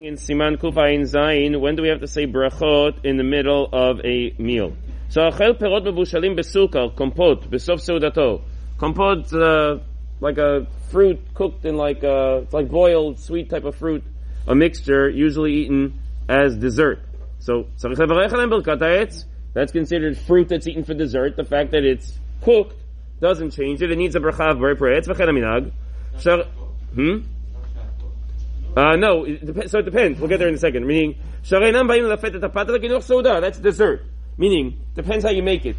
In Siman Kufayin Zayin, when do we have to say brachot in the middle of a meal? So, achel perot mevushalim besukar, kompot, besof seudato. Kompot, uh, like a fruit cooked in like a, it's like boiled, sweet type of fruit, a mixture, usually eaten as dessert. So, that's considered fruit that's eaten for dessert. The fact that it's cooked doesn't change it. It needs a bracha of minag. Hmm? Uh, no, it dep- so it depends. We'll get there in a second. Meaning, that's dessert. Meaning, depends how you make it.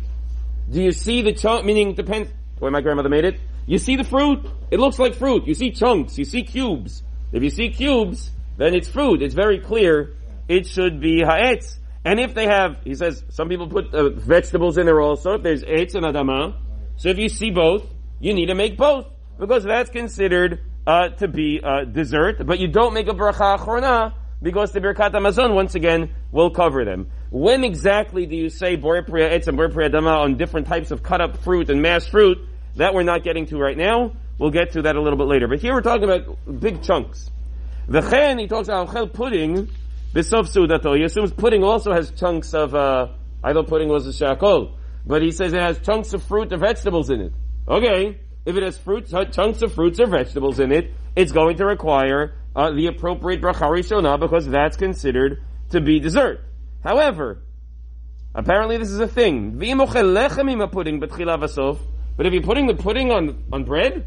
Do you see the chunk? Meaning, depends. The way my grandmother made it. You see the fruit. It looks like fruit. You see chunks. You see cubes. If you see cubes, then it's fruit. It's very clear. It should be ha'etz. And if they have, he says, some people put uh, vegetables in there also. If there's etz and adama, so if you see both, you need to make both because that's considered uh, to be uh, dessert, but you don't make a bracha achrona because the Birkat Hamazon once again will cover them. When exactly do you say Borei Pri Ha'etz and Borei Pri Ha'adama on different types of cut up fruit and mashed fruit? That we're not getting to right now. We'll get to that a little bit later. But here we're talking about big chunks. The chen, he talks about chel pudding, besof sudato. He assumes pudding also has chunks of, uh, I thought pudding was a shakol. But he says it has chunks of fruit or vegetables in it. Okay. If it has fruits, chunks of fruits or vegetables in it, it's going to require uh, the appropriate bracha rishona because that's considered to be dessert. However, apparently this is a thing. But if you're putting the pudding on, on bread,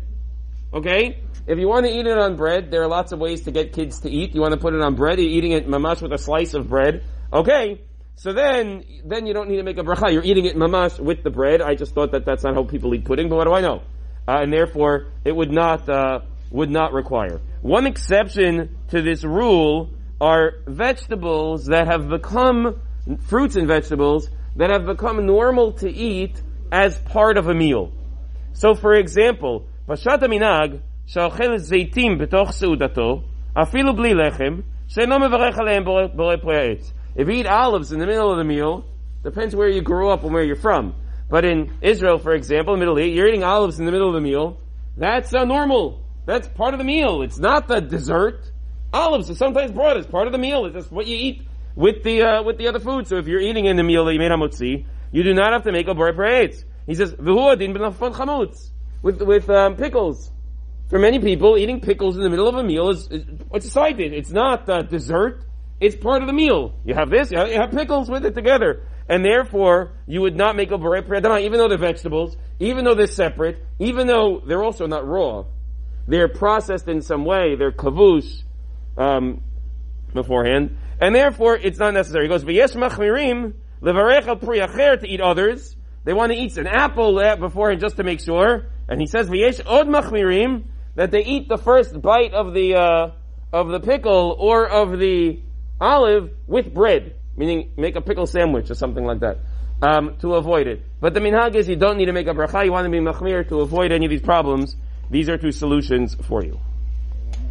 okay, if you want to eat it on bread, there are lots of ways to get kids to eat. You want to put it on bread, you're eating it mamash with a slice of bread, okay, so then, then you don't need to make a bracha. You're eating it mamash with the bread. I just thought that that's not how people eat pudding, but what do I know? uh, and therefore it would not uh, would not require. One exception to this rule are vegetables that have become fruits and vegetables that have become normal to eat as part of a meal. So, for example, pashat minag שאוכל זיתים בתוך סעודתו, אפילו בלי לחם, שאינו מברך עליהם בורא פרי If you eat olives in the middle of the meal, depends where you grew up and where you're from. But in Israel, for example, in the Middle East, you're eating olives in the middle of the meal. That's uh, normal. That's part of the meal. It's not the dessert. Olives are sometimes brought as part of the meal. It's just what you eat with the uh, with the other food. So if you're eating in the meal that you made hamotzi, you do not have to make a borei parades. He says v'huadin with with um, pickles. For many people, eating pickles in the middle of a meal is, is it's a side dish. It's not uh, dessert. It's part of the meal. You have this. You have, you have pickles with it together and therefore you would not make a borei pri ha'adama, even though they're vegetables, even though they're separate, even though they're also not raw. They're processed in some way, they're kavush, um, beforehand, and therefore it's not necessary. He goes, v'yesh machmirim, levarecha to eat others. They want to eat an apple beforehand just to make sure, and he says, v'yesh od machmirim, that they eat the first bite of the, uh, of the pickle or of the olive with bread meaning make a pickle sandwich or something like that, um, to avoid it. But the minhag is you don't need to make a bracha, you want to be machmir to avoid any of these problems. These are two solutions for you.